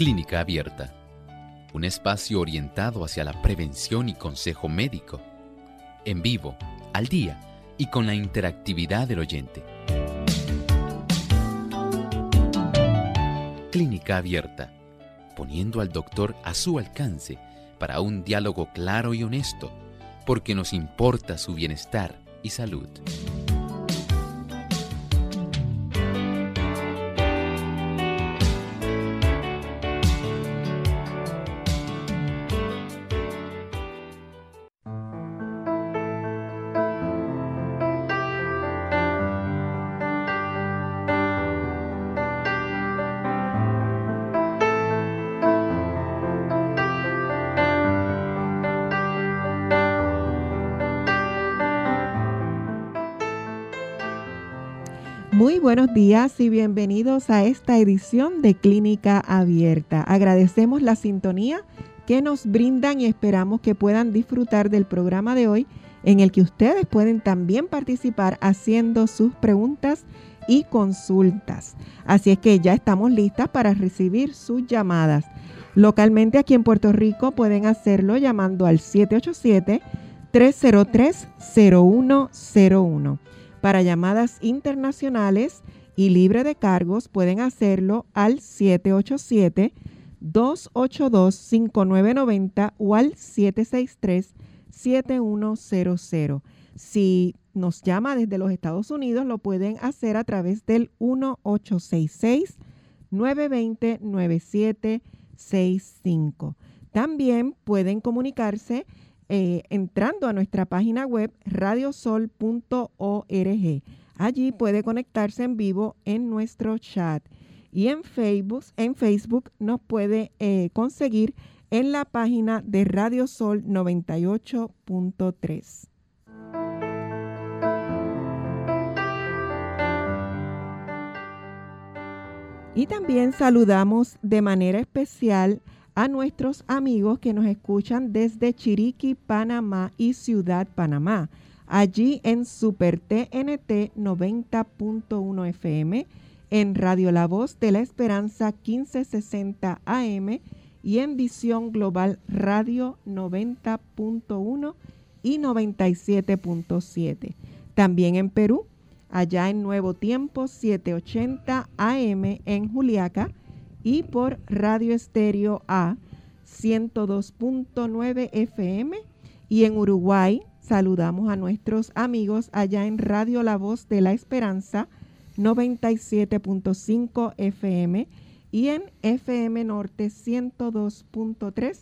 Clínica Abierta, un espacio orientado hacia la prevención y consejo médico, en vivo, al día y con la interactividad del oyente. Clínica Abierta, poniendo al doctor a su alcance para un diálogo claro y honesto, porque nos importa su bienestar y salud. Días y bienvenidos a esta edición de Clínica Abierta. Agradecemos la sintonía que nos brindan y esperamos que puedan disfrutar del programa de hoy en el que ustedes pueden también participar haciendo sus preguntas y consultas. Así es que ya estamos listas para recibir sus llamadas. Localmente aquí en Puerto Rico pueden hacerlo llamando al 787 303 0101 para llamadas internacionales y libre de cargos pueden hacerlo al 787-282-5990 o al 763-7100. Si nos llama desde los Estados Unidos, lo pueden hacer a través del 1866-920-9765. También pueden comunicarse eh, entrando a nuestra página web radiosol.org. Allí puede conectarse en vivo en nuestro chat. Y en Facebook, en Facebook nos puede eh, conseguir en la página de Radio Sol 98.3. Y también saludamos de manera especial a nuestros amigos que nos escuchan desde Chiriquí, Panamá y Ciudad Panamá. Allí en Super TNT 90.1 FM, en Radio La Voz de la Esperanza 1560 AM y en Visión Global Radio 90.1 y 97.7. También en Perú, allá en Nuevo Tiempo 780 AM en Juliaca y por Radio Estéreo A 102.9 FM y en Uruguay saludamos a nuestros amigos allá en Radio La Voz de la Esperanza 97.5 FM y en FM Norte 102.3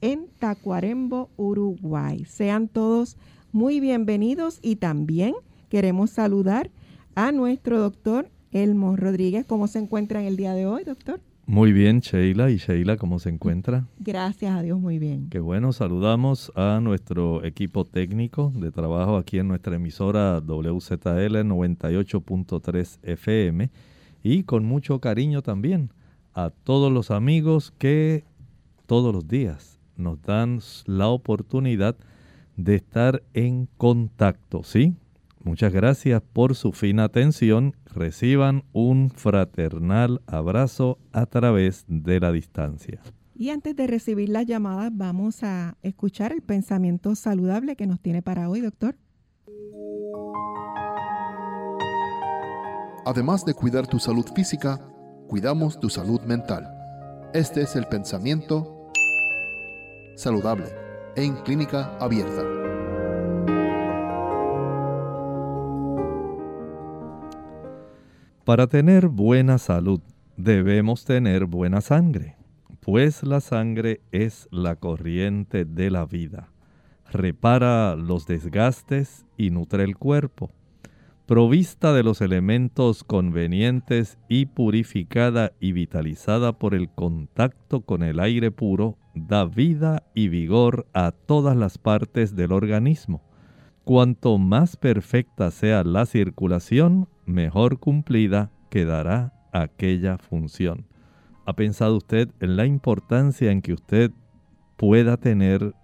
en Tacuarembo, Uruguay. Sean todos muy bienvenidos y también queremos saludar a nuestro doctor Elmo Rodríguez. ¿Cómo se encuentra en el día de hoy, doctor? Muy bien, Sheila. ¿Y Sheila cómo se encuentra? Gracias a Dios, muy bien. Qué bueno, saludamos a nuestro equipo técnico de trabajo aquí en nuestra emisora WZL 98.3 FM y con mucho cariño también a todos los amigos que todos los días nos dan la oportunidad de estar en contacto, ¿sí? Muchas gracias por su fina atención. Reciban un fraternal abrazo a través de la distancia. Y antes de recibir las llamadas, vamos a escuchar el pensamiento saludable que nos tiene para hoy, doctor. Además de cuidar tu salud física, cuidamos tu salud mental. Este es el pensamiento saludable en clínica abierta. Para tener buena salud debemos tener buena sangre, pues la sangre es la corriente de la vida. Repara los desgastes y nutre el cuerpo. Provista de los elementos convenientes y purificada y vitalizada por el contacto con el aire puro, da vida y vigor a todas las partes del organismo. Cuanto más perfecta sea la circulación, mejor cumplida quedará aquella función. ¿Ha pensado usted en la importancia en que usted pueda tener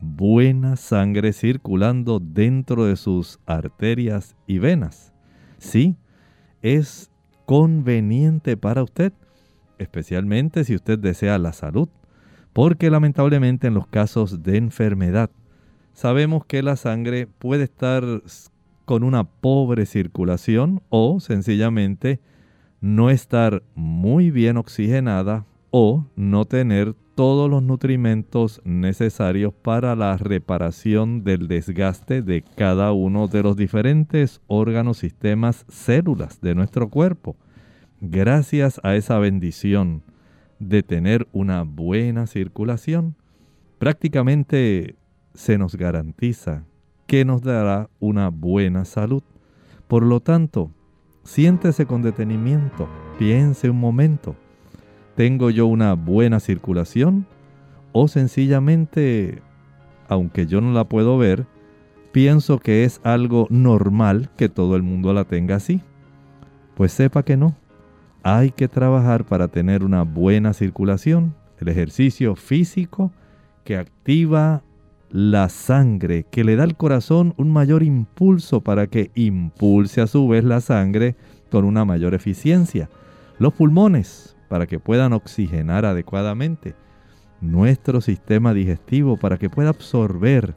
buena sangre circulando dentro de sus arterias y venas. Sí, es conveniente para usted, especialmente si usted desea la salud, porque lamentablemente en los casos de enfermedad sabemos que la sangre puede estar con una pobre circulación o sencillamente no estar muy bien oxigenada o no tener todos los nutrimentos necesarios para la reparación del desgaste de cada uno de los diferentes órganos, sistemas, células de nuestro cuerpo. Gracias a esa bendición de tener una buena circulación, prácticamente se nos garantiza que nos dará una buena salud. Por lo tanto, siéntese con detenimiento, piense un momento ¿Tengo yo una buena circulación? ¿O sencillamente, aunque yo no la puedo ver, pienso que es algo normal que todo el mundo la tenga así? Pues sepa que no. Hay que trabajar para tener una buena circulación, el ejercicio físico que activa la sangre, que le da al corazón un mayor impulso para que impulse a su vez la sangre con una mayor eficiencia. Los pulmones, para que puedan oxigenar adecuadamente nuestro sistema digestivo para que pueda absorber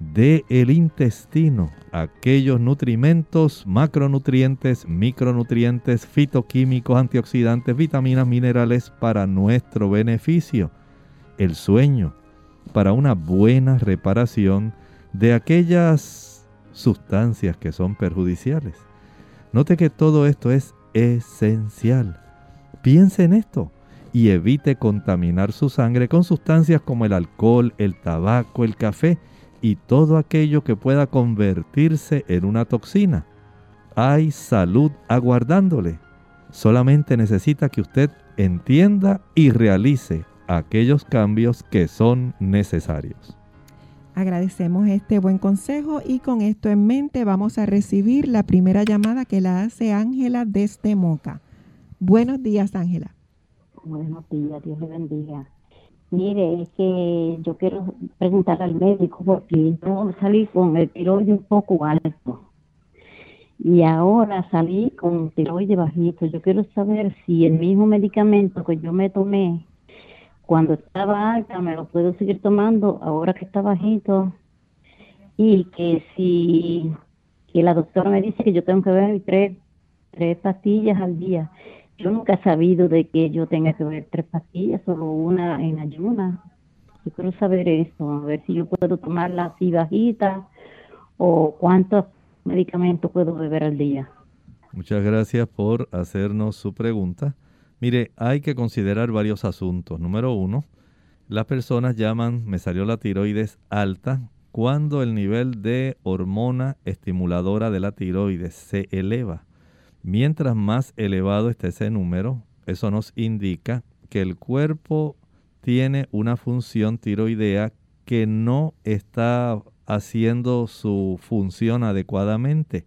de el intestino aquellos nutrimentos, macronutrientes, micronutrientes, fitoquímicos, antioxidantes, vitaminas, minerales para nuestro beneficio. El sueño para una buena reparación de aquellas sustancias que son perjudiciales. Note que todo esto es esencial. Piense en esto y evite contaminar su sangre con sustancias como el alcohol, el tabaco, el café y todo aquello que pueda convertirse en una toxina. Hay salud aguardándole. Solamente necesita que usted entienda y realice aquellos cambios que son necesarios. Agradecemos este buen consejo y con esto en mente vamos a recibir la primera llamada que la hace Ángela desde Moca. Buenos días, Ángela. Buenos días, Dios le bendiga. Mire, es que yo quiero preguntar al médico porque yo salí con el tiroide un poco alto y ahora salí con tiroide bajito. Yo quiero saber si el mismo medicamento que yo me tomé cuando estaba alta me lo puedo seguir tomando ahora que está bajito y que si que la doctora me dice que yo tengo que ver tres, tres pastillas al día yo nunca he sabido de que yo tenga que ver tres pastillas, solo una en ayuna. Yo quiero saber eso, a ver si yo puedo tomarla así bajita o cuántos medicamentos puedo beber al día. Muchas gracias por hacernos su pregunta. Mire, hay que considerar varios asuntos. Número uno, las personas llaman, me salió la tiroides alta cuando el nivel de hormona estimuladora de la tiroides se eleva. Mientras más elevado esté ese número, eso nos indica que el cuerpo tiene una función tiroidea que no está haciendo su función adecuadamente.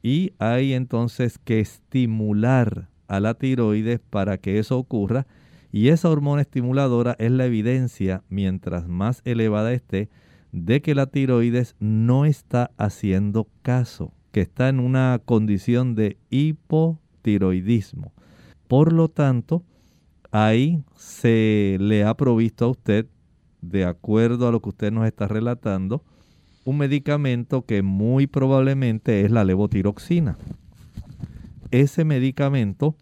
Y hay entonces que estimular a la tiroides para que eso ocurra. Y esa hormona estimuladora es la evidencia, mientras más elevada esté, de que la tiroides no está haciendo caso que está en una condición de hipotiroidismo. Por lo tanto, ahí se le ha provisto a usted, de acuerdo a lo que usted nos está relatando, un medicamento que muy probablemente es la levotiroxina. Ese medicamento,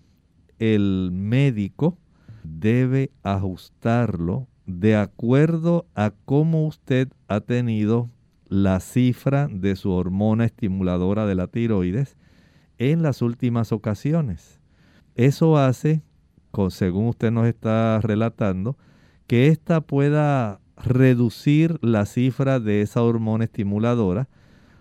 el médico debe ajustarlo de acuerdo a cómo usted ha tenido la cifra de su hormona estimuladora de la tiroides en las últimas ocasiones. Eso hace, según usted nos está relatando, que ésta pueda reducir la cifra de esa hormona estimuladora,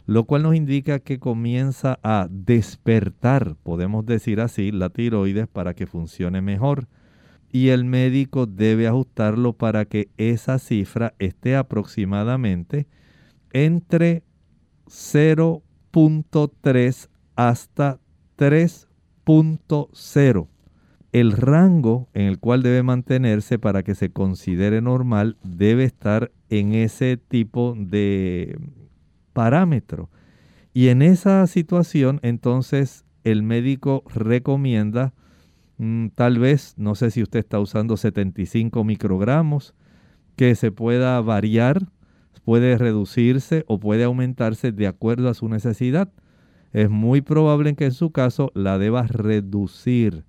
lo cual nos indica que comienza a despertar, podemos decir así, la tiroides para que funcione mejor. Y el médico debe ajustarlo para que esa cifra esté aproximadamente entre 0.3 hasta 3.0. el rango en el cual debe mantenerse para que se considere normal debe estar en ese tipo de parámetro. Y en esa situación, entonces, el médico recomienda, mm, tal vez, no sé si usted está usando 75 microgramos, que se pueda variar, puede reducirse o puede aumentarse de acuerdo a su necesidad. Es muy probable que en su caso la deba reducir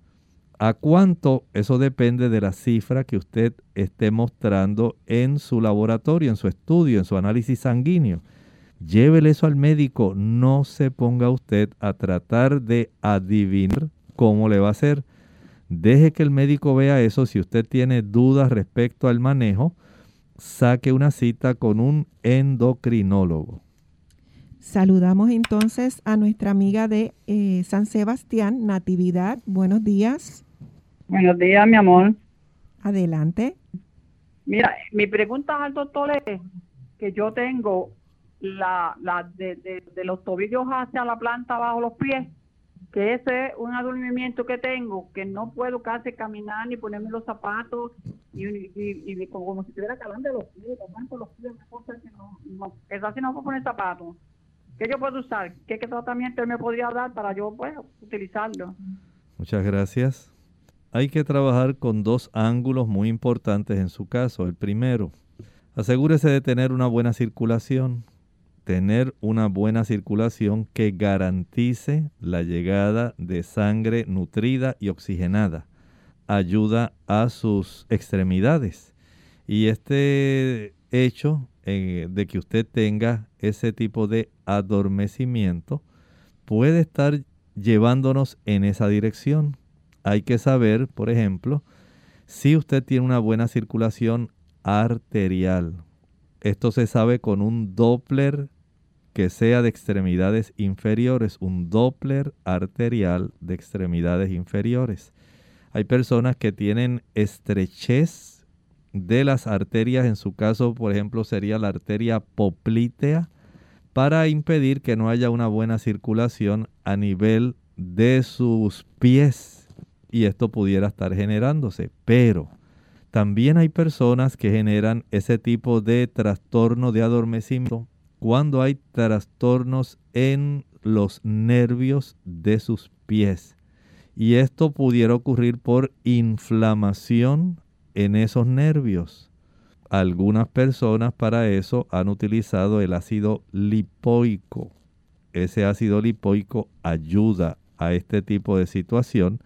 ¿A cuánto? Eso depende de la cifra que usted esté mostrando en su laboratorio, en su estudio, en su análisis sanguíneo. Llévele eso al médico. No se ponga usted a tratar de adivinar cómo le va a hacer. Deje que el médico vea eso. Si usted tiene dudas respecto al manejo, saque una cita con un endocrinólogo. Saludamos entonces a nuestra amiga de eh, San Sebastián, Natividad. Buenos días. Buenos días, mi amor. Adelante. Mira, mi pregunta al doctor es que yo tengo la, la de, los tobillos hacia la planta bajo los pies, que ese es un adormimiento que tengo, que no puedo casi caminar ni ponerme los zapatos y, y, como, si estuviera calando los pies, los pies, no, no, es así no puedo poner zapatos. ¿Qué yo puedo usar? ¿Qué, ¿Qué tratamiento me podría dar para yo pues, utilizarlo? Muchas gracias hay que trabajar con dos ángulos muy importantes en su caso. El primero, asegúrese de tener una buena circulación, tener una buena circulación que garantice la llegada de sangre nutrida y oxigenada. Ayuda a sus extremidades. Y este hecho eh, de que usted tenga ese tipo de adormecimiento puede estar llevándonos en esa dirección hay que saber, por ejemplo, si usted tiene una buena circulación arterial. Esto se sabe con un Doppler que sea de extremidades inferiores, un Doppler arterial de extremidades inferiores. Hay personas que tienen estrechez de las arterias, en su caso, por ejemplo, sería la arteria poplítea, para impedir que no haya una buena circulación a nivel de sus pies y esto pudiera estar generándose. Pero también hay personas que generan ese tipo de trastorno de adormecimiento cuando hay trastornos en los nervios de sus pies. Y esto pudiera ocurrir por inflamación en esos nervios. Algunas personas para eso han utilizado el ácido lipoico. Ese ácido lipoico ayuda a este tipo de situación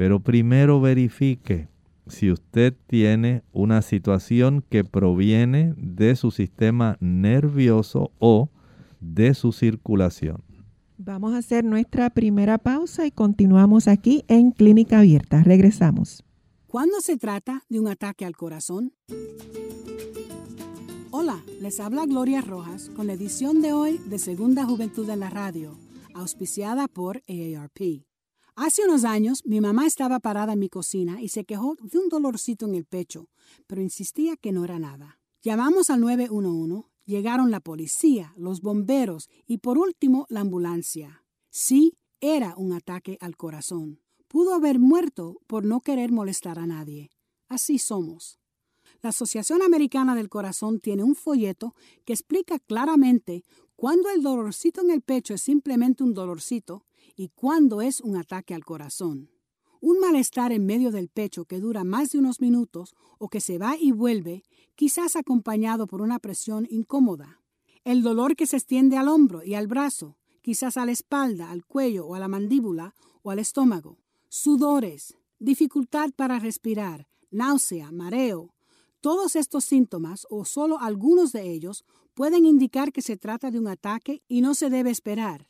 pero primero verifique si usted tiene una situación que proviene de su sistema nervioso o de su circulación. Vamos a hacer nuestra primera pausa y continuamos aquí en Clínica Abierta. Regresamos. ¿Cuándo se trata de un ataque al corazón? Hola, les habla Gloria Rojas con la edición de hoy de Segunda Juventud en la Radio, auspiciada por AARP. Hace unos años mi mamá estaba parada en mi cocina y se quejó de un dolorcito en el pecho, pero insistía que no era nada. Llamamos al 911, llegaron la policía, los bomberos y por último la ambulancia. Sí, era un ataque al corazón. Pudo haber muerto por no querer molestar a nadie. Así somos. La Asociación Americana del Corazón tiene un folleto que explica claramente cuándo el dolorcito en el pecho es simplemente un dolorcito y cuándo es un ataque al corazón. Un malestar en medio del pecho que dura más de unos minutos o que se va y vuelve, quizás acompañado por una presión incómoda. El dolor que se extiende al hombro y al brazo, quizás a la espalda, al cuello o a la mandíbula o al estómago. Sudores, dificultad para respirar, náusea, mareo. Todos estos síntomas, o solo algunos de ellos, pueden indicar que se trata de un ataque y no se debe esperar.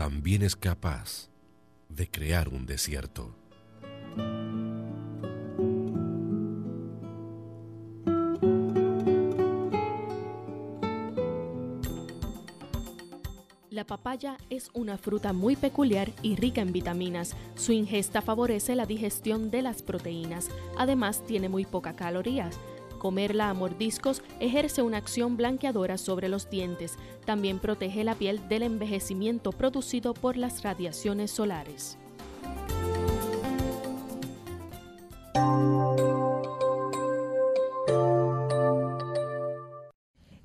también es capaz de crear un desierto. La papaya es una fruta muy peculiar y rica en vitaminas. Su ingesta favorece la digestión de las proteínas. Además, tiene muy pocas calorías Comerla a mordiscos ejerce una acción blanqueadora sobre los dientes. También protege la piel del envejecimiento producido por las radiaciones solares.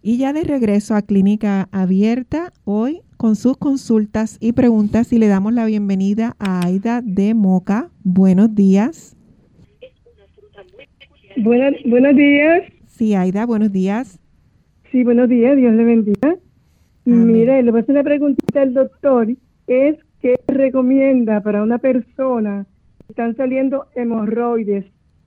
Y ya de regreso a Clínica Abierta, hoy con sus consultas y preguntas y le damos la bienvenida a Aida de Moca. Buenos días. Buenos días. Sí, Aida, buenos días. Sí, buenos días, Dios le bendiga. Mire, le voy a hacer una preguntita al doctor. Es que recomienda para una persona que están saliendo hemorroides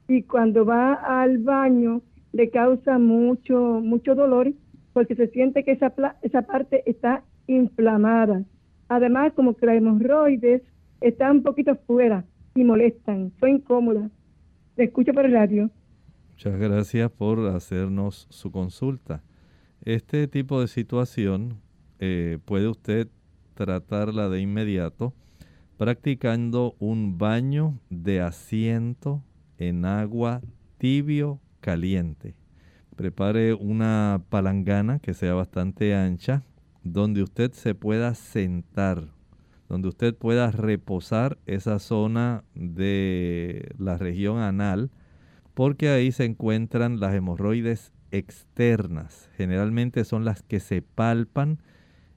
y cuando va al baño le causa mucho, mucho dolor porque se siente que esa, esa parte está inflamada. Además, como que las hemorroides están un poquito fuera y molestan, son incómodas. Le escucho por el radio. Muchas gracias por hacernos su consulta. Este tipo de situación eh, puede usted tratarla de inmediato practicando un baño de asiento en agua tibio caliente. Prepare una palangana que sea bastante ancha, donde usted se pueda sentar, donde usted pueda reposar esa zona de la región anal, porque ahí se encuentran las hemorroides externas. Generalmente son las que se palpan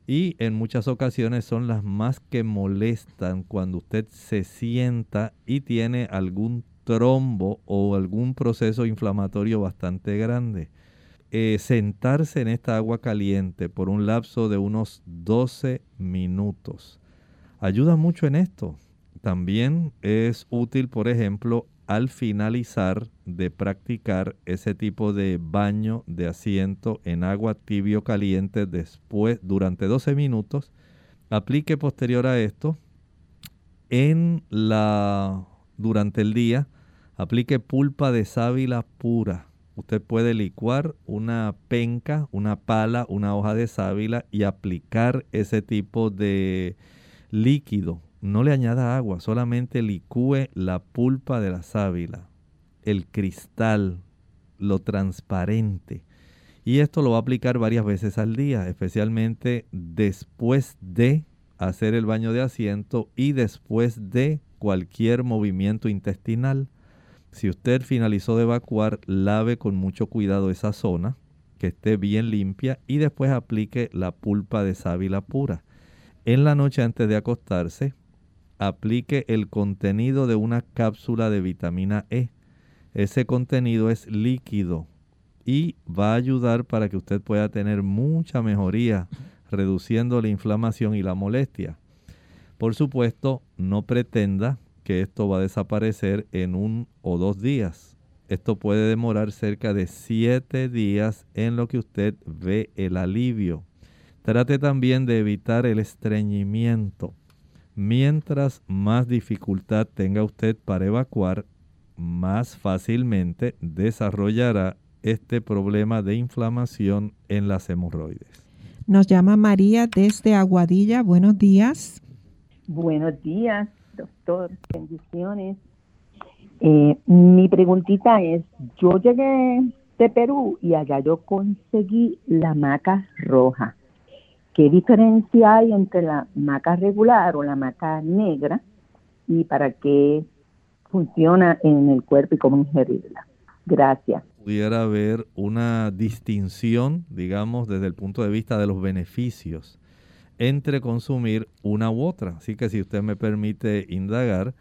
y en muchas ocasiones son las más que molestan cuando usted se sienta y tiene algún trombo o algún proceso inflamatorio bastante grande. Eh, sentarse en esta agua caliente por un lapso de unos 12 minutos ayuda mucho en esto. También es útil, por ejemplo, al finalizar de practicar ese tipo de baño de asiento en agua tibio caliente después durante 12 minutos, aplique posterior a esto en la durante el día Aplique pulpa de sábila pura. Usted puede licuar una penca, una pala, una hoja de sábila y aplicar ese tipo de líquido. No le añada agua, solamente licúe la pulpa de la sábila, el cristal, lo transparente. Y esto lo va a aplicar varias veces al día, especialmente después de hacer el baño de asiento y después de cualquier movimiento intestinal. Si usted finalizó de evacuar, lave con mucho cuidado esa zona, que esté bien limpia y después aplique la pulpa de sábila pura. En la noche antes de acostarse, aplique el contenido de una cápsula de vitamina E. Ese contenido es líquido y va a ayudar para que usted pueda tener mucha mejoría, reduciendo la inflamación y la molestia. Por supuesto, no pretenda que esto va a desaparecer en un o dos días. Esto puede demorar cerca de siete días en lo que usted ve el alivio. Trate también de evitar el estreñimiento. Mientras más dificultad tenga usted para evacuar, más fácilmente desarrollará este problema de inflamación en las hemorroides. Nos llama María desde Aguadilla. Buenos días. Buenos días doctor, bendiciones. Eh, mi preguntita es, yo llegué de Perú y allá yo conseguí la maca roja. ¿Qué diferencia hay entre la maca regular o la maca negra y para qué funciona en el cuerpo y cómo ingerirla? Gracias. Pudiera haber una distinción, digamos, desde el punto de vista de los beneficios entre consumir una u otra. Así que si usted me permite indagar,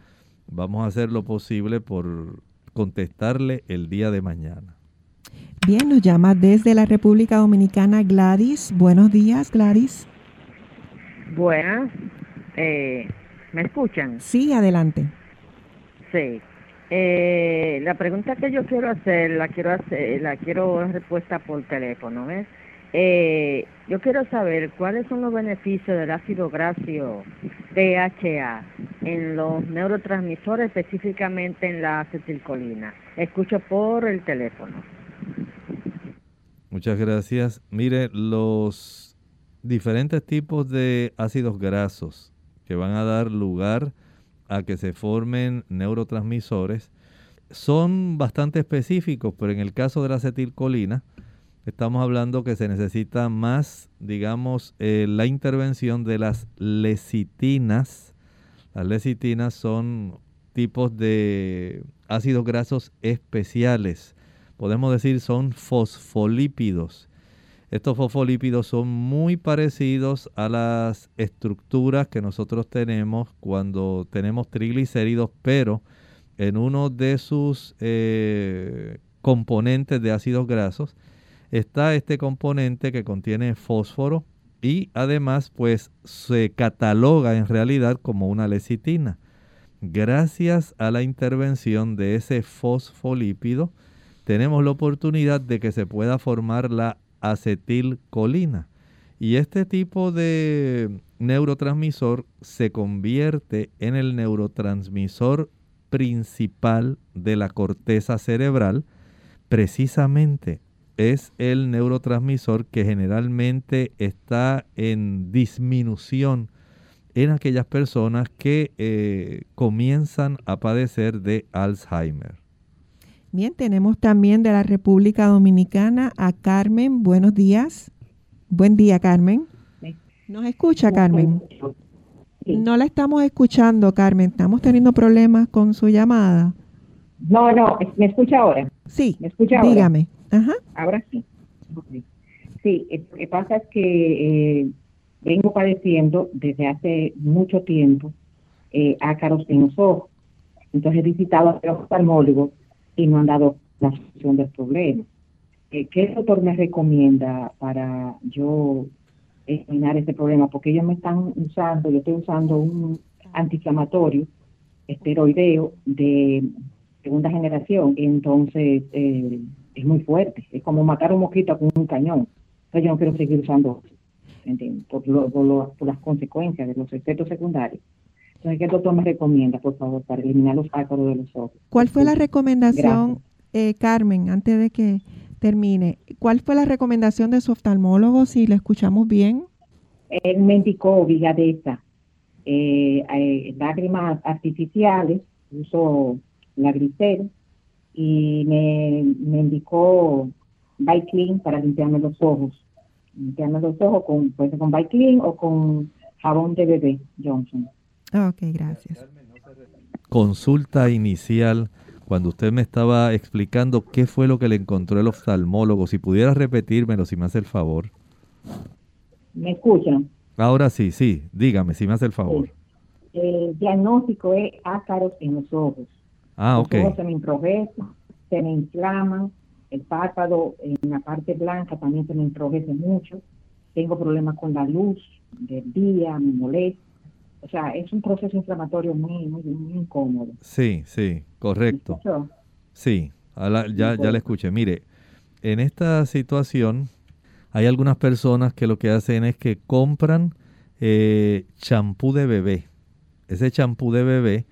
vamos a hacer lo posible por contestarle el día de mañana. Bien, nos llama desde la República Dominicana Gladys. Buenos días, Gladys. Buenas. Eh, ¿Me escuchan? Sí, adelante. Sí. Eh, la pregunta que yo quiero hacer, la quiero hacer, la quiero respuesta por teléfono, ¿ves? Eh, yo quiero saber cuáles son los beneficios del ácido graso DHA en los neurotransmisores, específicamente en la acetilcolina. Escucho por el teléfono. Muchas gracias. Mire, los diferentes tipos de ácidos grasos que van a dar lugar a que se formen neurotransmisores son bastante específicos, pero en el caso de la acetilcolina estamos hablando que se necesita más, digamos, eh, la intervención de las lecitinas. Las lecitinas son tipos de ácidos grasos especiales. Podemos decir son fosfolípidos. Estos fosfolípidos son muy parecidos a las estructuras que nosotros tenemos cuando tenemos triglicéridos, pero en uno de sus eh, componentes de ácidos grasos está este componente que contiene fósforo y además pues se cataloga en realidad como una lecitina. Gracias a la intervención de ese fosfolípido tenemos la oportunidad de que se pueda formar la acetilcolina. Y este tipo de neurotransmisor se convierte en el neurotransmisor principal de la corteza cerebral, precisamente es el neurotransmisor que generalmente está en disminución en aquellas personas que eh, comienzan a padecer de Alzheimer. Bien, tenemos también de la República Dominicana a Carmen. Buenos días. Buen día, Carmen. ¿Nos escucha, Carmen? No la estamos escuchando, Carmen. Estamos teniendo problemas con su llamada. No, no, ¿me escucha ahora? Sí, ¿me escucha ahora? dígame. Ajá. Ahora sí. Sí, lo que pasa es que eh, vengo padeciendo desde hace mucho tiempo eh, ácaros en los ojos. Entonces he visitado a los oftalmólogos y no han dado la solución del problema. Eh, ¿Qué doctor me recomienda para yo eliminar ese problema? Porque ellos me están usando, yo estoy usando un antiinflamatorio esteroideo de segunda generación, entonces eh, es muy fuerte, es como matar un mosquito con un cañón. Entonces yo no quiero seguir usando por, por, las consecuencias de los efectos secundarios. Entonces, ¿qué doctor me recomienda, por favor, para eliminar los ácaros de los ojos? ¿Cuál fue la recomendación, eh, Carmen, antes de que termine? ¿Cuál fue la recomendación de su oftalmólogo, si le escuchamos bien? Él me indicó Villadesa, eh, eh, lágrimas artificiales, uso la grisel, y me, me indicó Biclean para limpiarme los ojos. Limpiarme los ojos con, puede ser con Biclean o con jabón de bebé Johnson. Ok, gracias. Consulta inicial, cuando usted me estaba explicando qué fue lo que le encontró el oftalmólogo, si pudiera repetírmelo, si me hace el favor. ¿Me escuchan? Ahora sí, sí, dígame, si me hace el favor. El diagnóstico es ácaros en los ojos. Ah, ok. Los ojos se me enrojecen, se me inflaman, el párpado en la parte blanca también se me enrojece mucho. Tengo problemas con la luz del día, me molesta o sea, es un proceso inflamatorio muy, muy, incómodo. Sí, sí, correcto. Sí, ya, ya le escuché. Mire, en esta situación hay algunas personas que lo que hacen es que compran eh, champú de bebé. Ese champú de bebé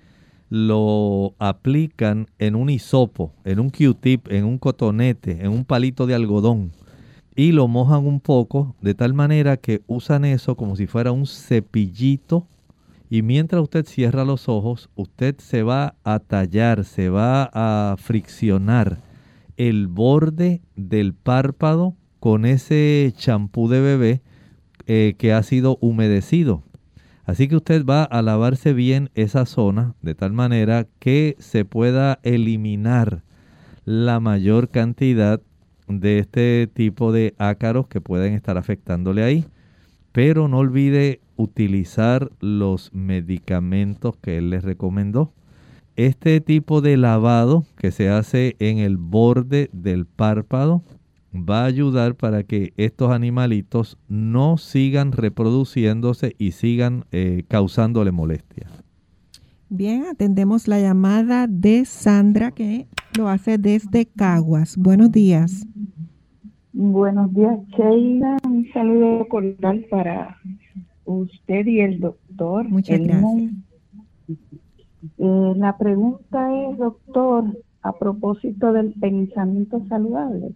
lo aplican en un hisopo, en un Q-tip, en un cotonete, en un palito de algodón y lo mojan un poco de tal manera que usan eso como si fuera un cepillito y mientras usted cierra los ojos, usted se va a tallar, se va a friccionar el borde del párpado con ese champú de bebé eh, que ha sido humedecido. Así que usted va a lavarse bien esa zona de tal manera que se pueda eliminar la mayor cantidad de este tipo de ácaros que pueden estar afectándole ahí. Pero no olvide utilizar los medicamentos que él les recomendó. Este tipo de lavado que se hace en el borde del párpado va a ayudar para que estos animalitos no sigan reproduciéndose y sigan eh, causándole molestia. Bien, atendemos la llamada de Sandra que lo hace desde Caguas. Buenos días. Buenos días, Sheila. Un saludo cordial para usted y el doctor. Muchas gracias. Eh, la pregunta es, doctor, a propósito del pensamiento saludable.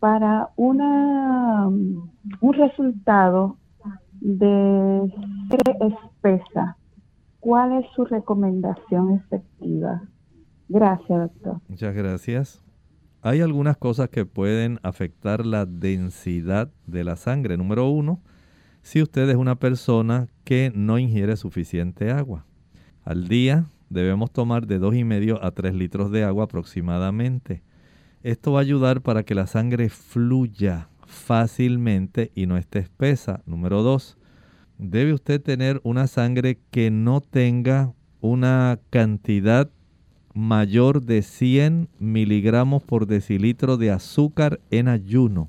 Para una un resultado de espesa, ¿cuál es su recomendación efectiva? Gracias, doctor. Muchas gracias. Hay algunas cosas que pueden afectar la densidad de la sangre. Número uno, si usted es una persona que no ingiere suficiente agua. Al día debemos tomar de dos y medio a 3 litros de agua aproximadamente. Esto va a ayudar para que la sangre fluya fácilmente y no esté espesa. Número dos, debe usted tener una sangre que no tenga una cantidad mayor de 100 miligramos por decilitro de azúcar en ayuno.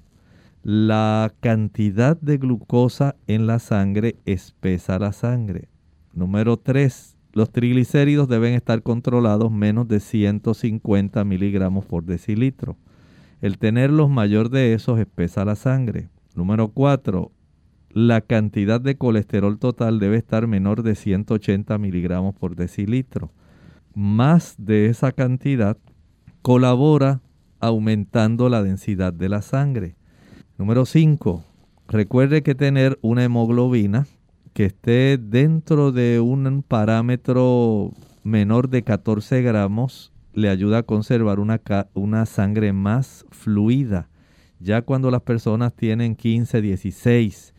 La cantidad de glucosa en la sangre espesa la sangre. Número 3. Los triglicéridos deben estar controlados menos de 150 miligramos por decilitro. El tenerlos mayor de esos espesa la sangre. Número 4. La cantidad de colesterol total debe estar menor de 180 miligramos por decilitro más de esa cantidad colabora aumentando la densidad de la sangre. Número 5. Recuerde que tener una hemoglobina que esté dentro de un parámetro menor de 14 gramos le ayuda a conservar una, una sangre más fluida. Ya cuando las personas tienen 15, 16,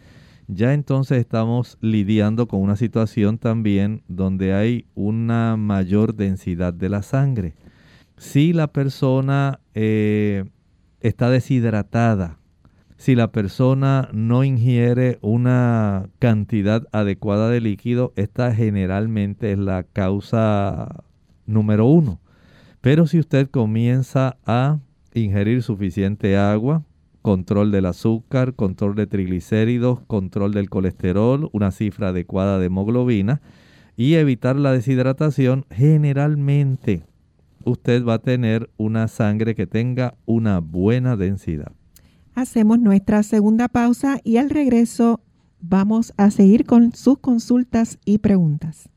ya entonces estamos lidiando con una situación también donde hay una mayor densidad de la sangre. Si la persona eh, está deshidratada, si la persona no ingiere una cantidad adecuada de líquido, esta generalmente es la causa número uno. Pero si usted comienza a ingerir suficiente agua, control del azúcar, control de triglicéridos, control del colesterol, una cifra adecuada de hemoglobina y evitar la deshidratación, generalmente usted va a tener una sangre que tenga una buena densidad. Hacemos nuestra segunda pausa y al regreso vamos a seguir con sus consultas y preguntas.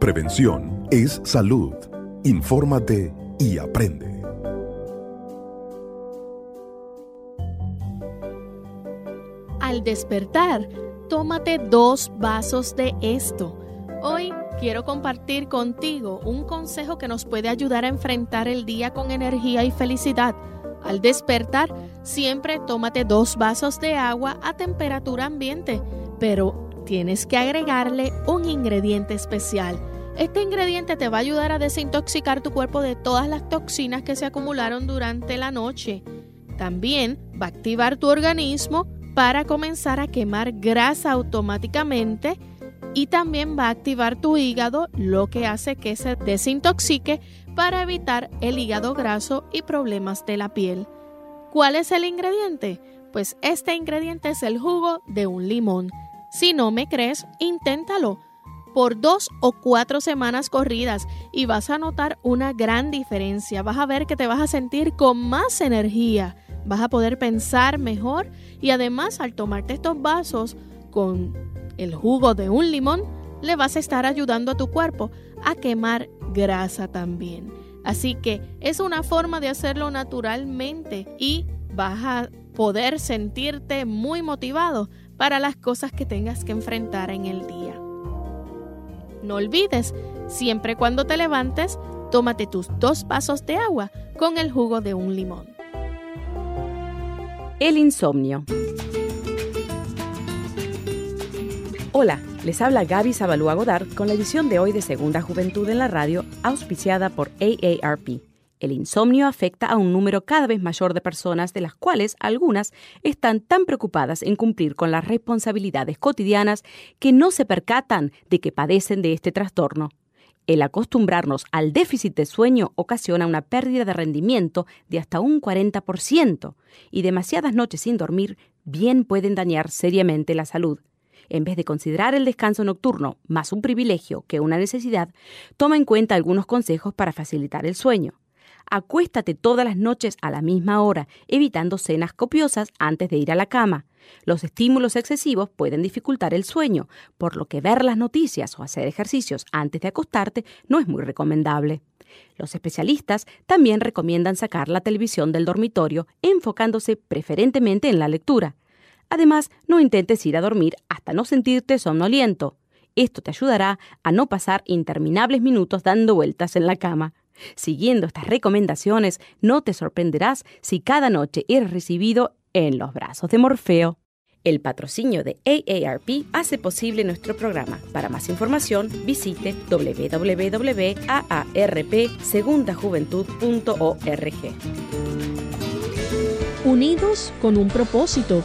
Prevención es salud. Infórmate y aprende. Al despertar, tómate dos vasos de esto. Quiero compartir contigo un consejo que nos puede ayudar a enfrentar el día con energía y felicidad. Al despertar, siempre tómate dos vasos de agua a temperatura ambiente, pero tienes que agregarle un ingrediente especial este ingrediente te va a ayudar a desintoxicar tu cuerpo de todas las toxinas que se acumularon durante la noche. También va a activar tu organismo para comenzar a quemar grasa automáticamente y también va a activar tu hígado, lo que hace que se desintoxique para evitar el hígado graso y problemas de la piel. ¿Cuál es el ingrediente? Pues este ingrediente es el jugo de un limón. Si no me crees, inténtalo por dos o cuatro semanas corridas y vas a notar una gran diferencia. Vas a ver que te vas a sentir con más energía, vas a poder pensar mejor y además al tomarte estos vasos con el jugo de un limón, le vas a estar ayudando a tu cuerpo a quemar grasa también. Así que es una forma de hacerlo naturalmente y vas a poder sentirte muy motivado para las cosas que tengas que enfrentar en el día. No olvides, siempre cuando te levantes, tómate tus dos vasos de agua con el jugo de un limón. El insomnio. Hola, les habla Gaby Zabalúa Godard con la edición de hoy de Segunda Juventud en la Radio, auspiciada por AARP. El insomnio afecta a un número cada vez mayor de personas, de las cuales algunas están tan preocupadas en cumplir con las responsabilidades cotidianas que no se percatan de que padecen de este trastorno. El acostumbrarnos al déficit de sueño ocasiona una pérdida de rendimiento de hasta un 40% y demasiadas noches sin dormir bien pueden dañar seriamente la salud. En vez de considerar el descanso nocturno más un privilegio que una necesidad, toma en cuenta algunos consejos para facilitar el sueño. Acuéstate todas las noches a la misma hora, evitando cenas copiosas antes de ir a la cama. Los estímulos excesivos pueden dificultar el sueño, por lo que ver las noticias o hacer ejercicios antes de acostarte no es muy recomendable. Los especialistas también recomiendan sacar la televisión del dormitorio, enfocándose preferentemente en la lectura. Además, no intentes ir a dormir hasta no sentirte somnoliento. Esto te ayudará a no pasar interminables minutos dando vueltas en la cama. Siguiendo estas recomendaciones, no te sorprenderás si cada noche eres recibido en los brazos de Morfeo. El patrocinio de AARP hace posible nuestro programa. Para más información, visite www.aarpsegundajuventud.org. Unidos con un propósito,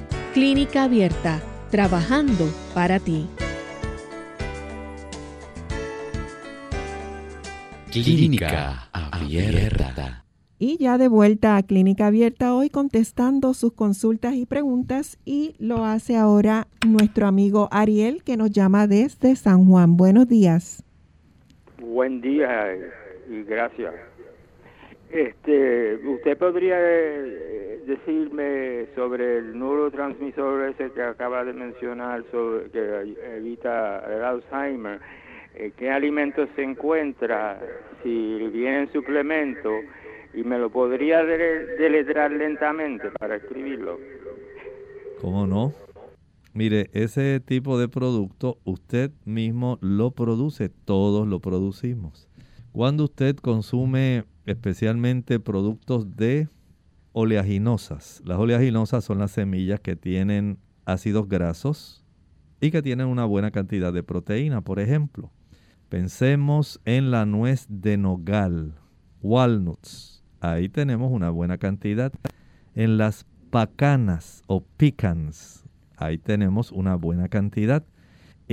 Clínica Abierta, trabajando para ti. Clínica Abierta. Y ya de vuelta a Clínica Abierta hoy contestando sus consultas y preguntas y lo hace ahora nuestro amigo Ariel que nos llama desde San Juan. Buenos días. Buen día y gracias. Este, ¿usted podría eh, decirme sobre el neurotransmisor ese que acaba de mencionar que evita el Alzheimer? Eh, ¿Qué alimentos se encuentra? Si viene en suplemento y me lo podría deletrar lentamente para escribirlo. ¿Cómo no? Mire, ese tipo de producto usted mismo lo produce, todos lo producimos. Cuando usted consume especialmente productos de oleaginosas, las oleaginosas son las semillas que tienen ácidos grasos y que tienen una buena cantidad de proteína, por ejemplo. Pensemos en la nuez de nogal, walnuts, Ahí tenemos una buena cantidad. En las pacanas o pecans, ahí tenemos una buena cantidad.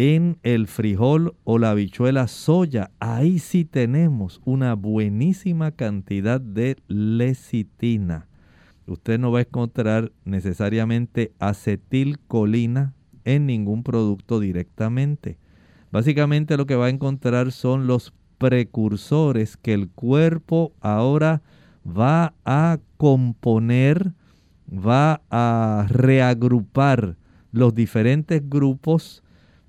En el frijol o la habichuela soya, ahí sí tenemos una buenísima cantidad de lecitina. Usted no va a encontrar necesariamente acetilcolina en ningún producto directamente. Básicamente lo que va a encontrar son los precursores que el cuerpo ahora va a componer, va a reagrupar los diferentes grupos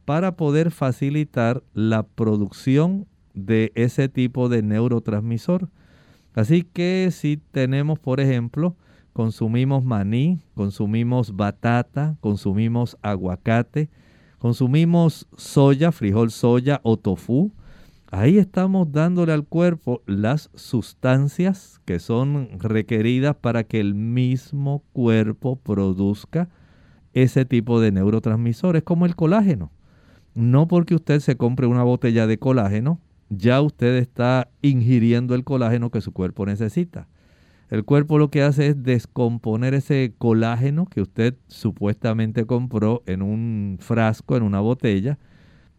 para poder facilitar la producción de ese tipo de neurotransmisor. Así que si tenemos, por ejemplo, consumimos maní, consumimos batata, consumimos aguacate, consumimos soya, frijol soya o tofu, Ahí estamos dándole al cuerpo las sustancias que son requeridas para que el mismo cuerpo produzca ese tipo de neurotransmisores como el colágeno. No porque usted se compre una botella de colágeno, ya usted está ingiriendo el colágeno que su cuerpo necesita. El cuerpo lo que hace es descomponer ese colágeno que usted supuestamente compró en un frasco, en una botella,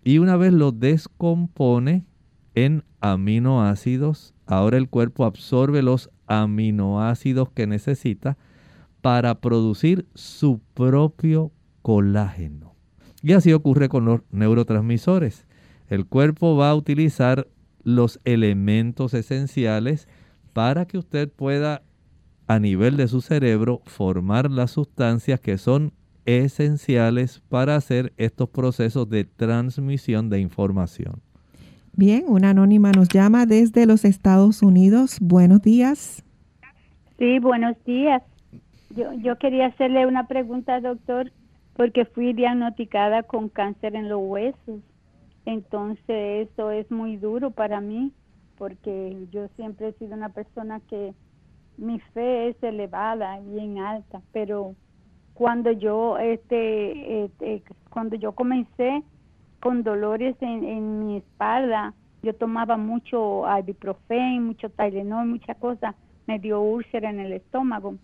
y una vez lo descompone, en aminoácidos. Ahora el cuerpo absorbe los aminoácidos que necesita para producir su propio colágeno. Y así ocurre con los neurotransmisores. El cuerpo va a utilizar los elementos esenciales para que usted pueda a nivel de su cerebro formar las sustancias que son esenciales para hacer estos procesos de transmisión de información. Bien, una anónima nos llama desde los Estados Unidos. Buenos días. Sí, buenos días. Yo, yo quería hacerle una pregunta, doctor, porque fui diagnosticada con cáncer en los huesos. Entonces, eso es muy duro para mí, porque yo siempre he sido una persona que mi fe es elevada, bien alta, pero cuando yo este, este cuando yo comencé con dolores en, mi espalda. Yo tomaba mucho ibuprofen, mucho Tylenol, mucha cosa. me dio úlcera en el estómago.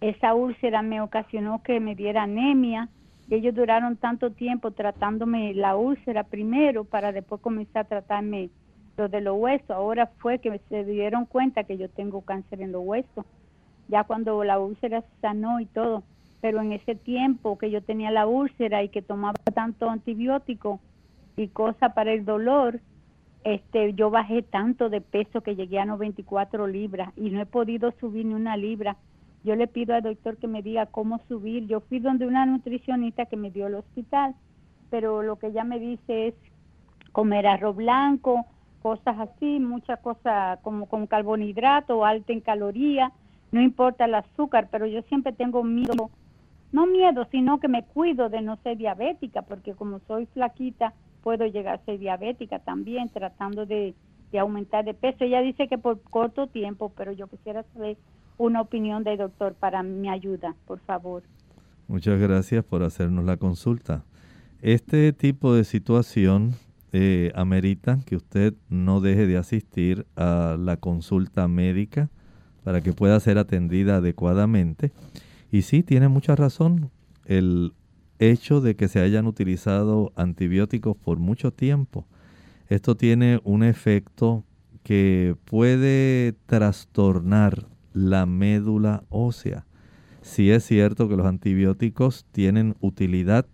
Esa úlcera me ocasionó que me diera anemia. Y ellos duraron tanto tiempo tratándome la úlcera primero para después comenzar a tratarme lo de los huesos. Ahora fue que se dieron cuenta que yo tengo cáncer en los huesos. Ya cuando la úlcera sanó y todo. Pero en ese tiempo que yo tenía la úlcera y que tomaba tanto antibiótico y cosas para el dolor, este, yo bajé tanto de peso que llegué a 94 libras y no he podido subir ni una libra. Yo le pido al doctor que me diga cómo subir. Yo fui donde una nutricionista que me dio el hospital, pero lo que ella me dice es comer arroz blanco, cosas así, muchas cosas como con carbohidrato, alta en calorías, no importa el azúcar, pero yo siempre tengo miedo, no miedo, sino que me cuido de no ser diabética, porque como soy flaquita, puedo llegar a ser diabética también, tratando de, de aumentar de peso. Ella dice que por corto tiempo, pero yo quisiera saber una opinión del doctor para mi ayuda, por favor. Muchas gracias por hacernos la consulta. Este tipo de situación eh, amerita que usted no deje de asistir a la consulta médica para que pueda ser atendida adecuadamente. Y sí, tiene mucha razón. El hecho de que se hayan utilizado antibióticos por mucho tiempo, esto tiene un efecto que puede trastornar la médula ósea. Sí es cierto que los antibióticos tienen utilidad,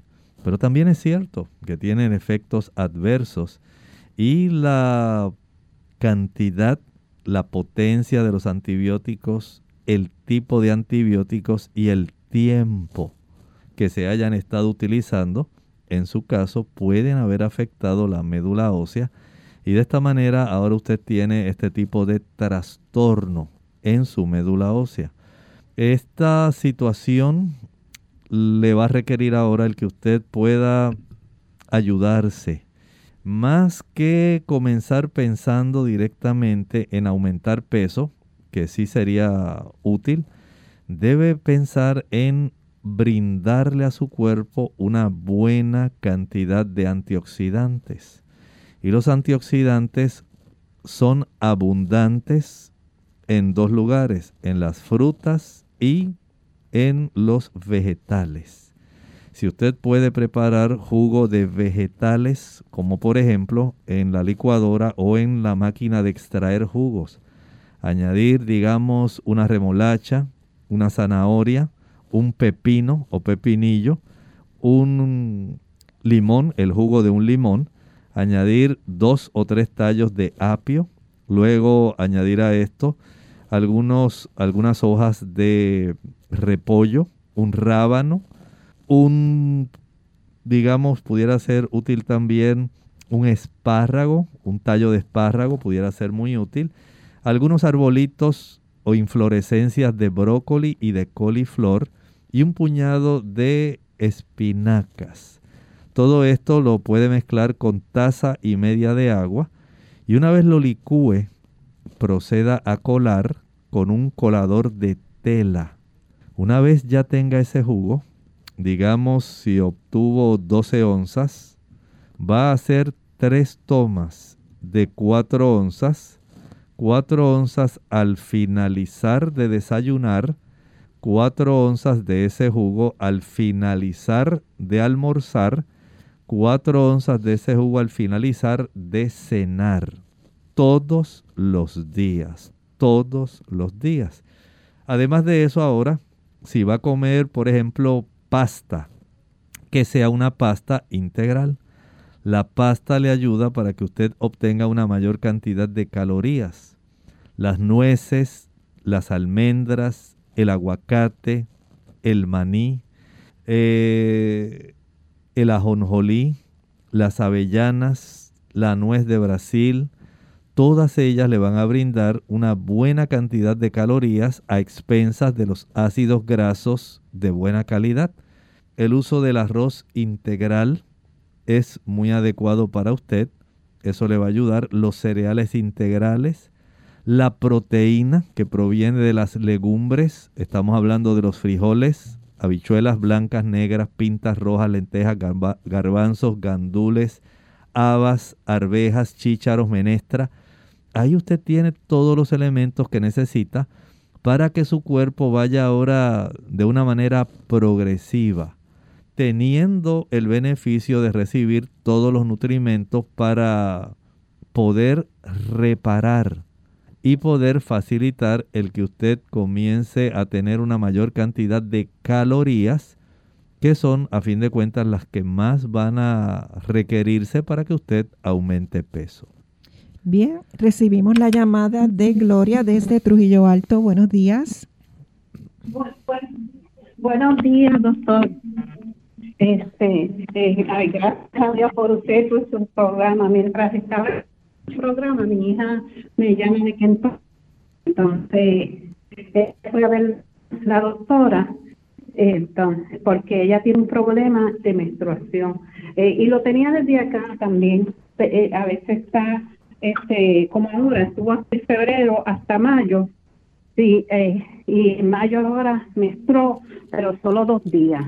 pero también es cierto que tienen efectos adversos y la cantidad, la potencia de los antibióticos, el tipo de antibióticos y el tiempo que se hayan estado utilizando, en su caso, pueden haber afectado la médula ósea y de esta manera ahora usted tiene este tipo de trastorno en su médula ósea. Esta situación le va a requerir ahora el que usted pueda ayudarse. Más que comenzar pensando directamente en aumentar peso, que sí sería útil, debe pensar en brindarle a su cuerpo una buena cantidad de antioxidantes. Y los antioxidantes son abundantes en dos lugares, en las frutas y en los vegetales. Si usted puede preparar jugo de vegetales, como por ejemplo en la licuadora o en la máquina de extraer jugos, añadir digamos una remolacha, una zanahoria, un pepino o pepinillo, un limón, el jugo de un limón, añadir dos o tres tallos de apio, luego añadir a esto algunos, algunas hojas de repollo, un rábano, un, digamos, pudiera ser útil también un espárrago, un tallo de espárrago pudiera ser muy útil, algunos arbolitos o inflorescencias de brócoli y de coliflor y un puñado de espinacas. Todo esto lo puede mezclar con taza y media de agua y una vez lo licúe, proceda a colar con un colador de tela. Una vez ya tenga ese jugo, digamos si obtuvo 12 onzas, va a hacer tres tomas de 4 onzas, 4 onzas al finalizar de desayunar, 4 onzas de ese jugo al finalizar de almorzar, 4 onzas de ese jugo al finalizar de cenar. Todos los días, todos los días. Además de eso ahora, si va a comer, por ejemplo, pasta, que sea una pasta integral. La pasta le ayuda para que usted obtenga una mayor cantidad de calorías. Las nueces, las almendras, el aguacate, el maní, eh, el ajonjolí, las avellanas, la nuez de Brasil, todas ellas le van a brindar una buena cantidad de calorías a expensas de los ácidos grasos de buena calidad. El uso del arroz integral es muy adecuado para usted. Eso le va a ayudar. Los cereales integrales, la proteína que proviene de las legumbres, estamos hablando de los frijoles, habichuelas blancas, negras, pintas rojas, lentejas, garbanzos, gandules, habas, arvejas, chícharos, menestra ahí usted tiene todos los elementos que necesita para que su cuerpo vaya ahora de una manera progresiva, teniendo el beneficio de recibir todos los nutrimentos para poder reparar y poder facilitar el que usted comience a tener una mayor cantidad de calorías que son a fin de cuentas las que más van a requerirse para que usted aumente peso. Bien, recibimos la llamada de Gloria desde Trujillo Alto. Buenos días. buenos días, doctor. Este, eh, gracias a por usted, por su programa. Mientras estaba en el programa, mi hija me llama de Kentucky. Entonces, eh, fui a ver la doctora entonces, porque ella tiene un problema de menstruación eh, y lo tenía desde acá también. a veces está este, como ahora, estuvo de febrero hasta mayo, sí, eh, y en mayo ahora menstruó, pero solo dos días.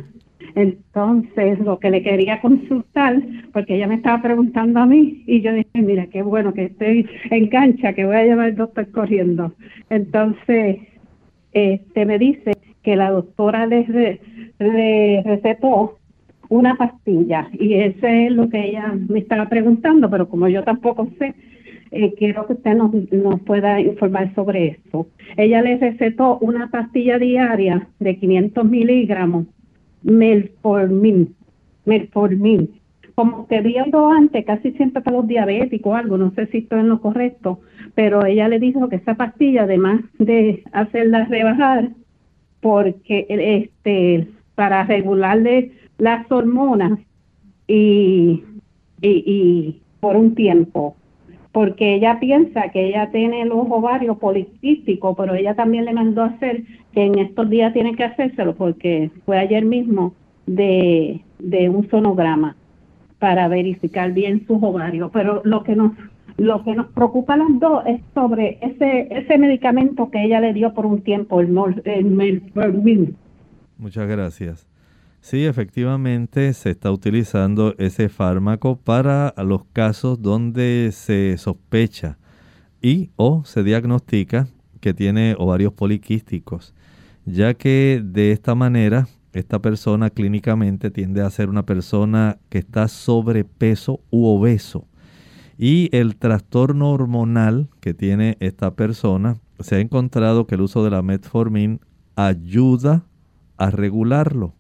Entonces, lo que le quería consultar, porque ella me estaba preguntando a mí, y yo dije, mira, qué bueno que estoy en cancha, que voy a llevar al doctor corriendo. Entonces, este me dice que la doctora le, le recetó una pastilla, y ese es lo que ella me estaba preguntando, pero como yo tampoco sé, eh, quiero que usted nos, nos pueda informar sobre esto. Ella le recetó una pastilla diaria de 500 miligramos, melformin, melformin. Como que viendo antes, casi siempre para los diabéticos o algo, no sé si esto es lo correcto, pero ella le dijo que esa pastilla, además de hacerla rebajar, porque este para regularle las hormonas y, y por un tiempo porque ella piensa que ella tiene los ovarios poliquísticos, pero ella también le mandó hacer que en estos días tiene que hacérselo porque fue ayer mismo de, un sonograma para verificar bien sus ovarios. Pero lo que nos lo que nos preocupa a las dos es sobre ese ese medicamento que ella le dio por un tiempo, el, el, Muchas gracias. Sí, efectivamente se está utilizando ese fármaco para los casos donde se sospecha y o se diagnostica que tiene ovarios poliquísticos, ya que de esta manera esta persona clínicamente tiende a ser una persona que está sobrepeso u obeso. Y el trastorno hormonal que tiene esta persona, se ha encontrado que el uso de la metformin ayuda a regularlo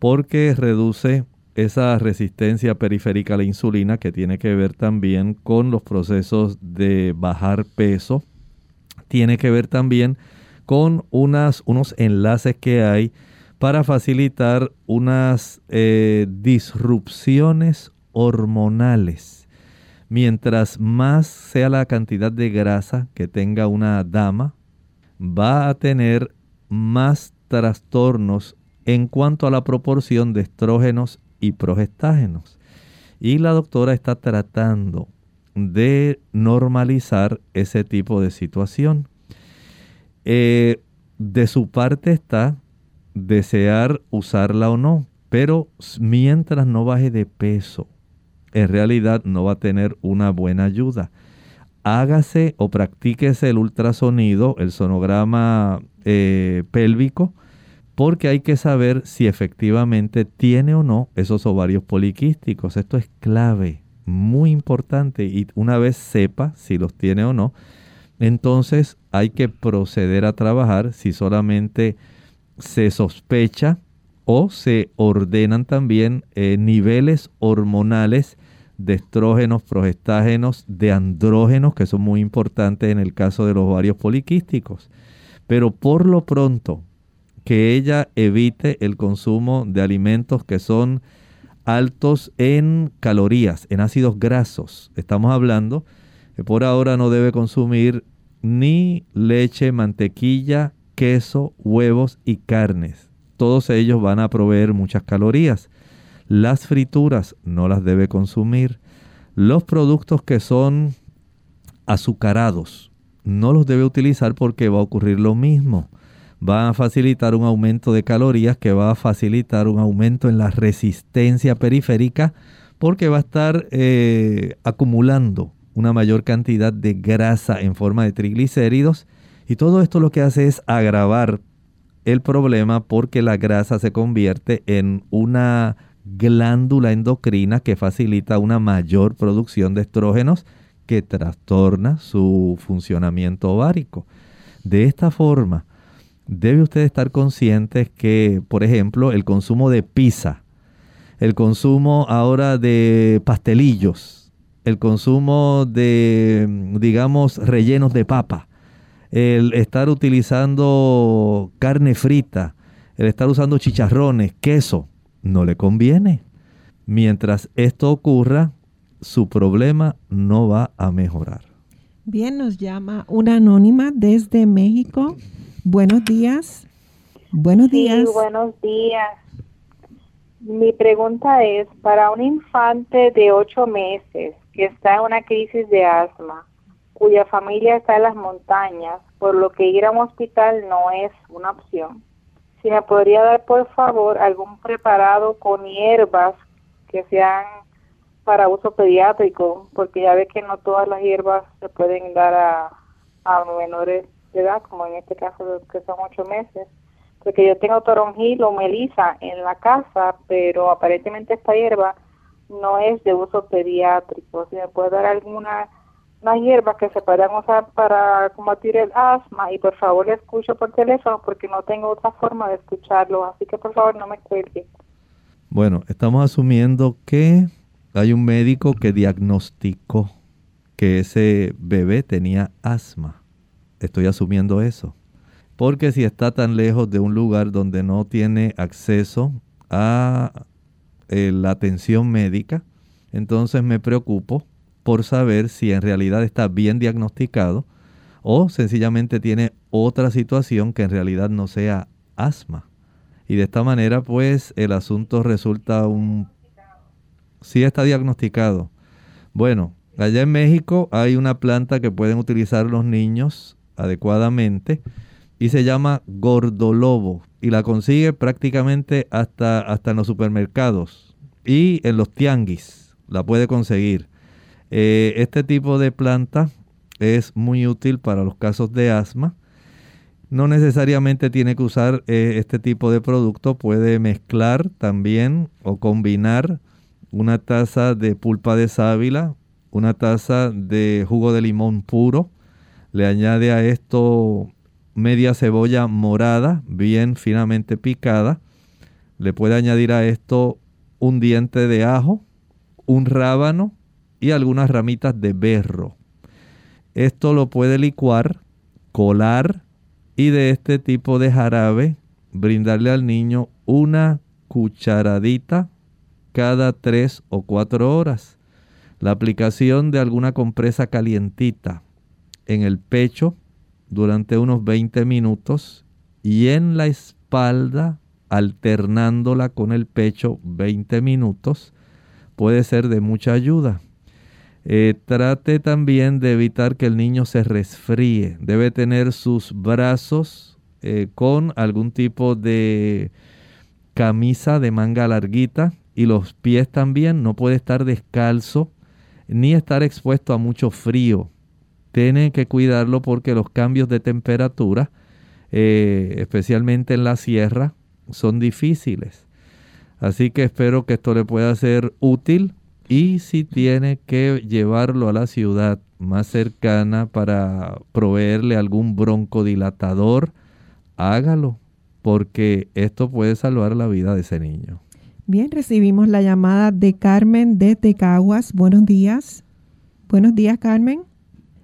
porque reduce esa resistencia periférica a la insulina que tiene que ver también con los procesos de bajar peso, tiene que ver también con unos enlaces que hay para facilitar unas eh, disrupciones hormonales. Mientras más sea la cantidad de grasa que tenga una dama, va a tener más trastornos en cuanto a la proporción de estrógenos y progestágenos. Y la doctora está tratando de normalizar ese tipo de situación. Eh, de su parte está desear usarla o no, pero mientras no baje de peso, en realidad no va a tener una buena ayuda. Hágase o practíquese el ultrasonido, el sonograma eh, pélvico, porque hay que saber si efectivamente tiene o no esos ovarios poliquísticos. Esto es clave, muy importante y una vez sepa si los tiene o no, entonces hay que proceder a trabajar si solamente se sospecha o se ordenan también eh, niveles hormonales de estrógenos, progestágenos, de andrógenos, que son muy importantes en el caso de los ovarios poliquísticos. Pero por lo pronto, que ella evite el consumo de alimentos que son altos en calorías, en ácidos grasos. Estamos hablando que por ahora no debe consumir ni leche, mantequilla, queso, huevos y carnes. Todos ellos van a proveer muchas calorías. Las frituras no las debe consumir. Los productos que son azucarados no los debe utilizar porque va a ocurrir lo mismo va a facilitar un aumento de calorías que va a facilitar un aumento en la resistencia periférica porque va a estar eh, acumulando una mayor cantidad de grasa en forma de triglicéridos y todo esto lo que hace es agravar el problema porque la grasa se convierte en una glándula endocrina que facilita una mayor producción de estrógenos que trastorna su funcionamiento ovárico. De esta forma, debe usted estar consciente que, por ejemplo, el consumo de pizza, el consumo ahora de pastelillos, el consumo de, digamos, rellenos de papa, el estar utilizando carne frita, el estar usando chicharrones, queso, no le conviene. Mientras esto ocurra, su problema no va a mejorar. Bien, nos llama una anónima desde México. Buenos días. Buenos días. buenos días. Mi pregunta es, para un infante de ocho meses que está en una crisis de asma, cuya familia está en las montañas, por lo que ir a un hospital no es una opción, si me podría dar por favor algún preparado con hierbas que sean para uso pediátrico, porque ya ve que no todas las hierbas se pueden dar a, a menores de edad, como en este caso que son ocho meses, porque yo tengo toronjil o melisa en la casa, pero aparentemente esta hierba no es de uso pediátrico. Si me puede dar alguna unas hierbas que se puedan usar para combatir el asma y por favor le escucho por teléfono porque no tengo otra forma de escucharlo, así que por favor no me cuelgue. Bueno, estamos asumiendo que hay un médico que diagnosticó que ese bebé tenía asma. Estoy asumiendo eso. Porque si está tan lejos de un lugar donde no tiene acceso a eh, la atención médica, entonces me preocupo por saber si en realidad está bien diagnosticado o sencillamente tiene otra situación que en realidad no sea asma. Y de esta manera pues el asunto resulta un... Sí está diagnosticado. Bueno, allá en México hay una planta que pueden utilizar los niños adecuadamente y se llama gordolobo y la consigue prácticamente hasta, hasta en los supermercados y en los tianguis la puede conseguir. Eh, este tipo de planta es muy útil para los casos de asma. No necesariamente tiene que usar eh, este tipo de producto, puede mezclar también o combinar una taza de pulpa de sábila, una taza de jugo de limón puro, le añade a esto media cebolla morada, bien finamente picada, le puede añadir a esto un diente de ajo, un rábano, y algunas ramitas de berro. Esto lo puede licuar, colar y de este tipo de jarabe brindarle al niño una cucharadita cada tres o cuatro horas. La aplicación de alguna compresa calientita en el pecho durante unos 20 minutos y en la espalda alternándola con el pecho 20 minutos puede ser de mucha ayuda. Eh, trate también de evitar que el niño se resfríe. Debe tener sus brazos eh, con algún tipo de camisa de manga larguita y los pies también. No puede estar descalzo ni estar expuesto a mucho frío. Tiene que cuidarlo porque los cambios de temperatura, eh, especialmente en la sierra, son difíciles. Así que espero que esto le pueda ser útil y si tiene que llevarlo a la ciudad más cercana para proveerle algún broncodilatador, hágalo, porque esto puede salvar la vida de ese niño. Bien, recibimos la llamada de Carmen de Tecaguas. Buenos días. Buenos días, Carmen.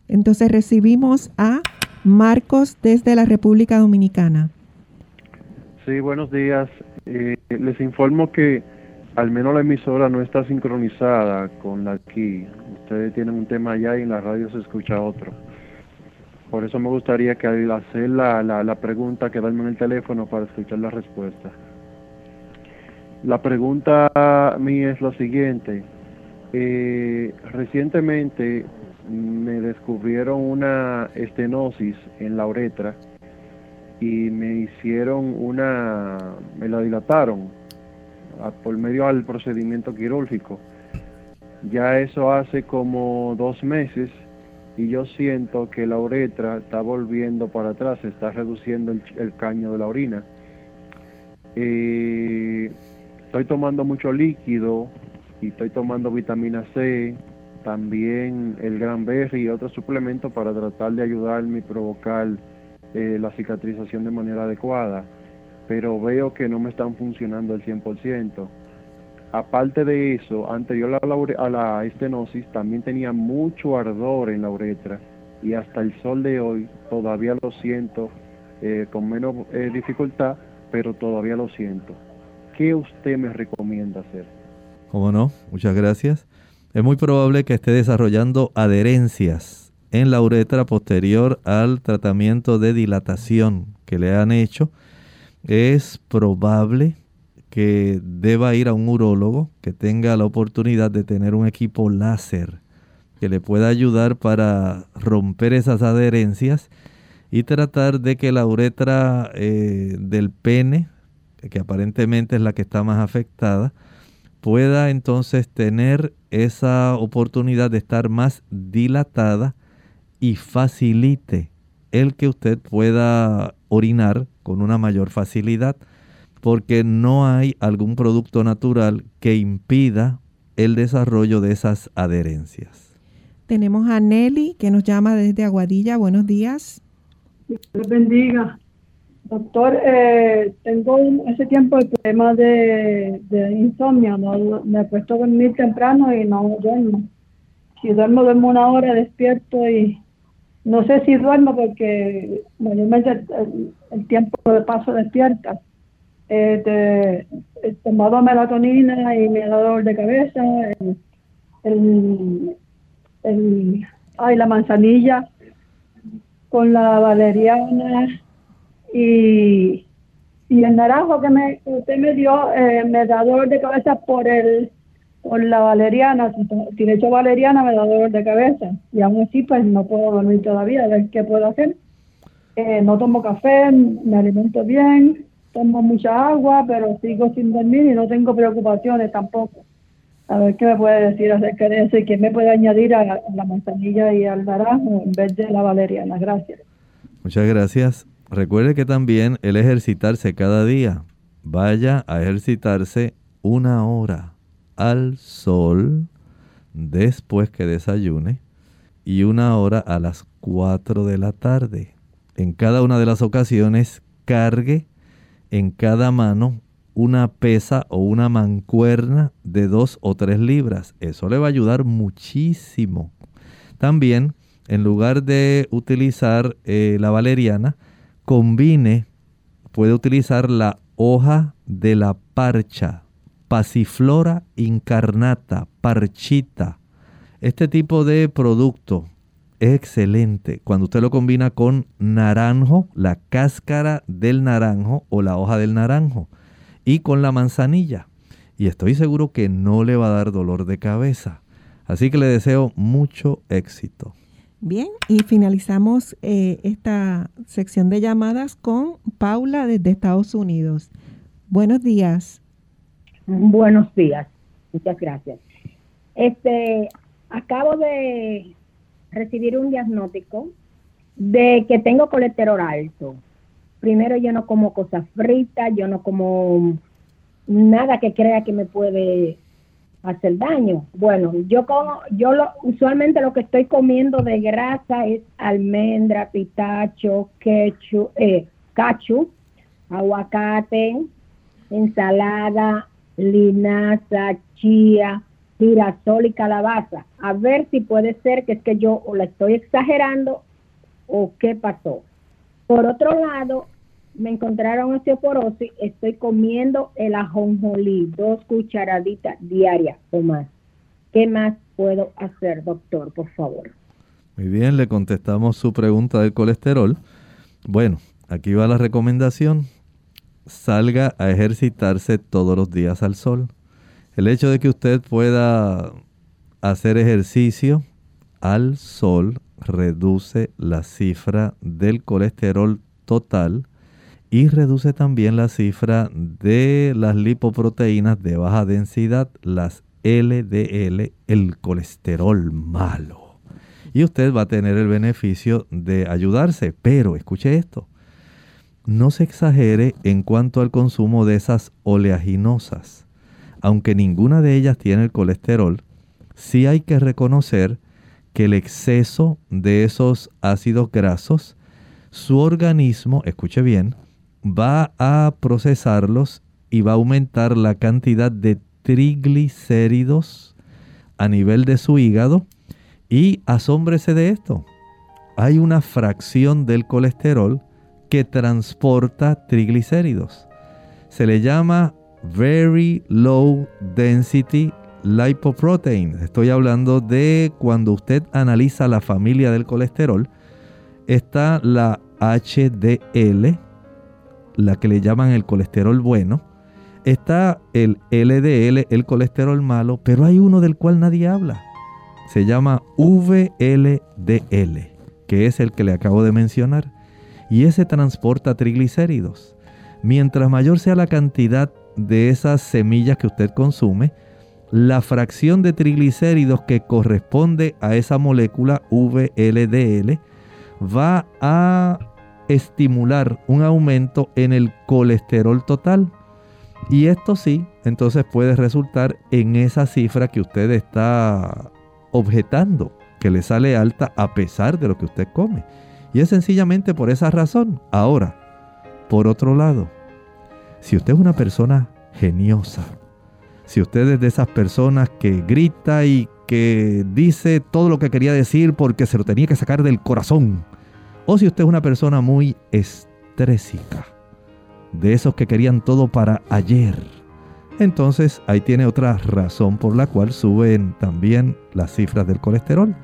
Entonces recibimos a Marcos desde la República Dominicana. Sí, buenos días. Eh, les informo que al menos la emisora no está sincronizada con la aquí. Ustedes tienen un tema allá y en la radio se escucha otro. Por eso me gustaría que al hacer la, la, pregunta quedarme en el teléfono para escuchar la respuesta. La pregunta mía es la siguiente. Eh, recientemente me descubrieron una estenosis en la uretra y me hicieron una, me la dilataron por medio del procedimiento quirúrgico. Ya eso hace como dos meses y yo siento que la uretra está volviendo para atrás, está reduciendo el, caño de la orina. Eh, estoy tomando mucho líquido y estoy tomando vitamina C, también el gran berry y otros suplementos para tratar de ayudarme y provocar eh, la cicatrización de manera adecuada, pero veo que no me están funcionando al 100%. Aparte de eso, anterior a la, a la estenosis, también tenía mucho ardor en la uretra y hasta el sol de hoy todavía lo siento eh, con menos eh, dificultad, pero todavía lo siento. ¿Qué usted me recomienda hacer? ¿Cómo no? Muchas gracias es muy probable que esté desarrollando adherencias en la uretra posterior al tratamiento de dilatación que le han hecho. Es probable que deba ir a un urólogo que tenga la oportunidad de tener un equipo láser que le pueda ayudar para romper esas adherencias y tratar de que la uretra eh, del pene, que aparentemente es la que está más afectada, pueda entonces tener esa oportunidad de estar más dilatada y facilite el que usted pueda orinar con una mayor facilidad, porque no hay algún producto natural que impida el desarrollo de esas adherencias. Tenemos a Nelly que nos llama desde Aguadilla. Buenos días. Dios bendiga. Doctor, eh, tengo ese tiempo el problema de, de insomnio, no, me he puesto a dormir temprano y no duermo. Si duermo, duermo una hora, despierto y no sé si duermo porque mayormente el, tiempo de paso despierta. Eh, he tomado melatonina y me ha dado dolor de cabeza, el, el, ay, la manzanilla con la valeriana y, y el naranjo que, me, usted me dio eh, me da dolor de cabeza por el por la valeriana, si, le echo valeriana me da dolor de cabeza y aún así pues no puedo dormir todavía, a ver qué puedo hacer. Eh, no tomo café, me alimento bien, tomo mucha agua, pero sigo sin dormir y no tengo preocupaciones tampoco. A ver qué me puede decir acerca de eso y qué me puede añadir a la manzanilla y al naranjo en vez de la valeriana. Gracias. Muchas gracias. Recuerde que también el ejercitarse cada día, vaya a ejercitarse una hora al sol después que desayune y una hora a las 4 de la tarde. En cada una de las ocasiones cargue en cada mano una pesa o una mancuerna de 2 o 3 libras. Eso le va a ayudar muchísimo. También, en lugar de utilizar eh, la valeriana, combine, puede utilizar la hoja de la parcha, pasiflora incarnata, parchita. Este tipo de producto es excelente cuando usted lo combina con naranjo, la cáscara del naranjo o la hoja del naranjo y con la manzanilla. Y estoy seguro que no le va a dar dolor de cabeza. Así que le deseo mucho éxito. Bien, y finalizamos eh, esta sección de llamadas con Paula desde Estados Unidos. Buenos días. Buenos días, muchas gracias. Este, acabo de recibir un diagnóstico de que tengo colesterol alto. Primero yo no como cosas fritas, yo no como nada que crea que me puede hacer daño. Bueno, yo como, yo lo, usualmente lo que estoy comiendo de grasa es almendra, pitacho, quechu, eh, aguacate, ensalada, linaza, chía, girasol y calabaza. A ver si puede ser que es que yo la estoy exagerando o qué pasó. Por otro lado, me encontraron osteoporosis, estoy comiendo el ajonjolí, dos cucharaditas diarias o más. ¿Qué más puedo hacer, doctor, por favor? Muy bien, le contestamos su pregunta del colesterol. Bueno, aquí va la recomendación. Salga a ejercitarse todos los días al sol. El hecho de que usted pueda hacer ejercicio al sol reduce la cifra del colesterol total y reduce también la cifra de las lipoproteínas de baja densidad, las LDL, el colesterol malo. Y usted va a tener el beneficio de ayudarse, pero escuche esto, no se exagere en cuanto al consumo de esas oleaginosas. Aunque ninguna de ellas tiene el colesterol, sí hay que reconocer que el exceso de esos ácidos grasos, su organismo, escuche bien, va a procesarlos y va a aumentar la cantidad de triglicéridos a nivel de su hígado. Y asómbrese de esto. Hay una fracción del colesterol que transporta triglicéridos. Se le llama Very Low Density Lipoprotein. Estoy hablando de cuando usted analiza la familia del colesterol. Está la HDL, la que le llaman el colesterol bueno. Está el LDL, el colesterol malo, pero hay uno del cual nadie habla. Se llama VLDL, que es el que le acabo de mencionar y ese transporta triglicéridos. Mientras mayor sea la cantidad de esas semillas que usted consume, la fracción de triglicéridos que corresponde a esa molécula VLDL va a estimular un aumento en el colesterol total. Y esto sí, entonces puede resultar en esa cifra que usted está objetando, que le sale alta a pesar de lo que usted come. Y es sencillamente por esa razón. Ahora, por otro lado, si usted es una persona geniosa, si usted es de esas personas que grita y que dice todo lo que quería decir porque se lo tenía que sacar del corazón, o si usted es una persona muy estrésica, de esos que querían todo para ayer, entonces ahí tiene otra razón por la cual suben también las cifras del colesterol.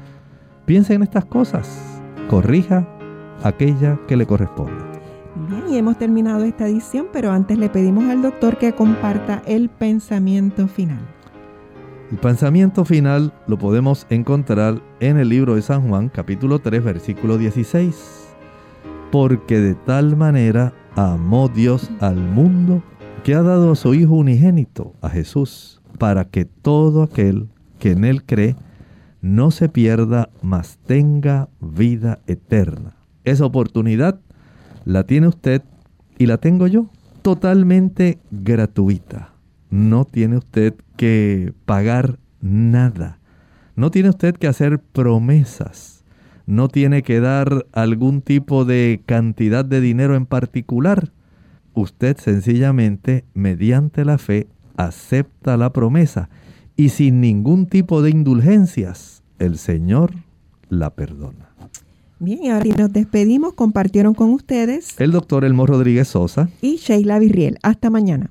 Piense en estas cosas, corrija aquella que le corresponde. Bien, y hemos terminado esta edición, pero antes le pedimos al doctor que comparta el pensamiento final. El pensamiento final lo podemos encontrar en el libro de San Juan, capítulo 3, versículo 16. Porque de tal manera amó Dios al mundo que ha dado a su Hijo unigénito, a Jesús, para que todo aquel que en Él cree no se pierda, mas tenga vida eterna. Esa oportunidad la tiene usted y la tengo yo totalmente gratuita. No tiene usted que pagar nada. No tiene usted que hacer promesas. No tiene que dar algún tipo de cantidad de dinero en particular. Usted sencillamente, mediante la fe, acepta la promesa y sin ningún tipo de indulgencias, el Señor la perdona. Bien, y ahora nos despedimos. Compartieron con ustedes el doctor Elmo Rodríguez Sosa y Sheila Virriel. Hasta mañana.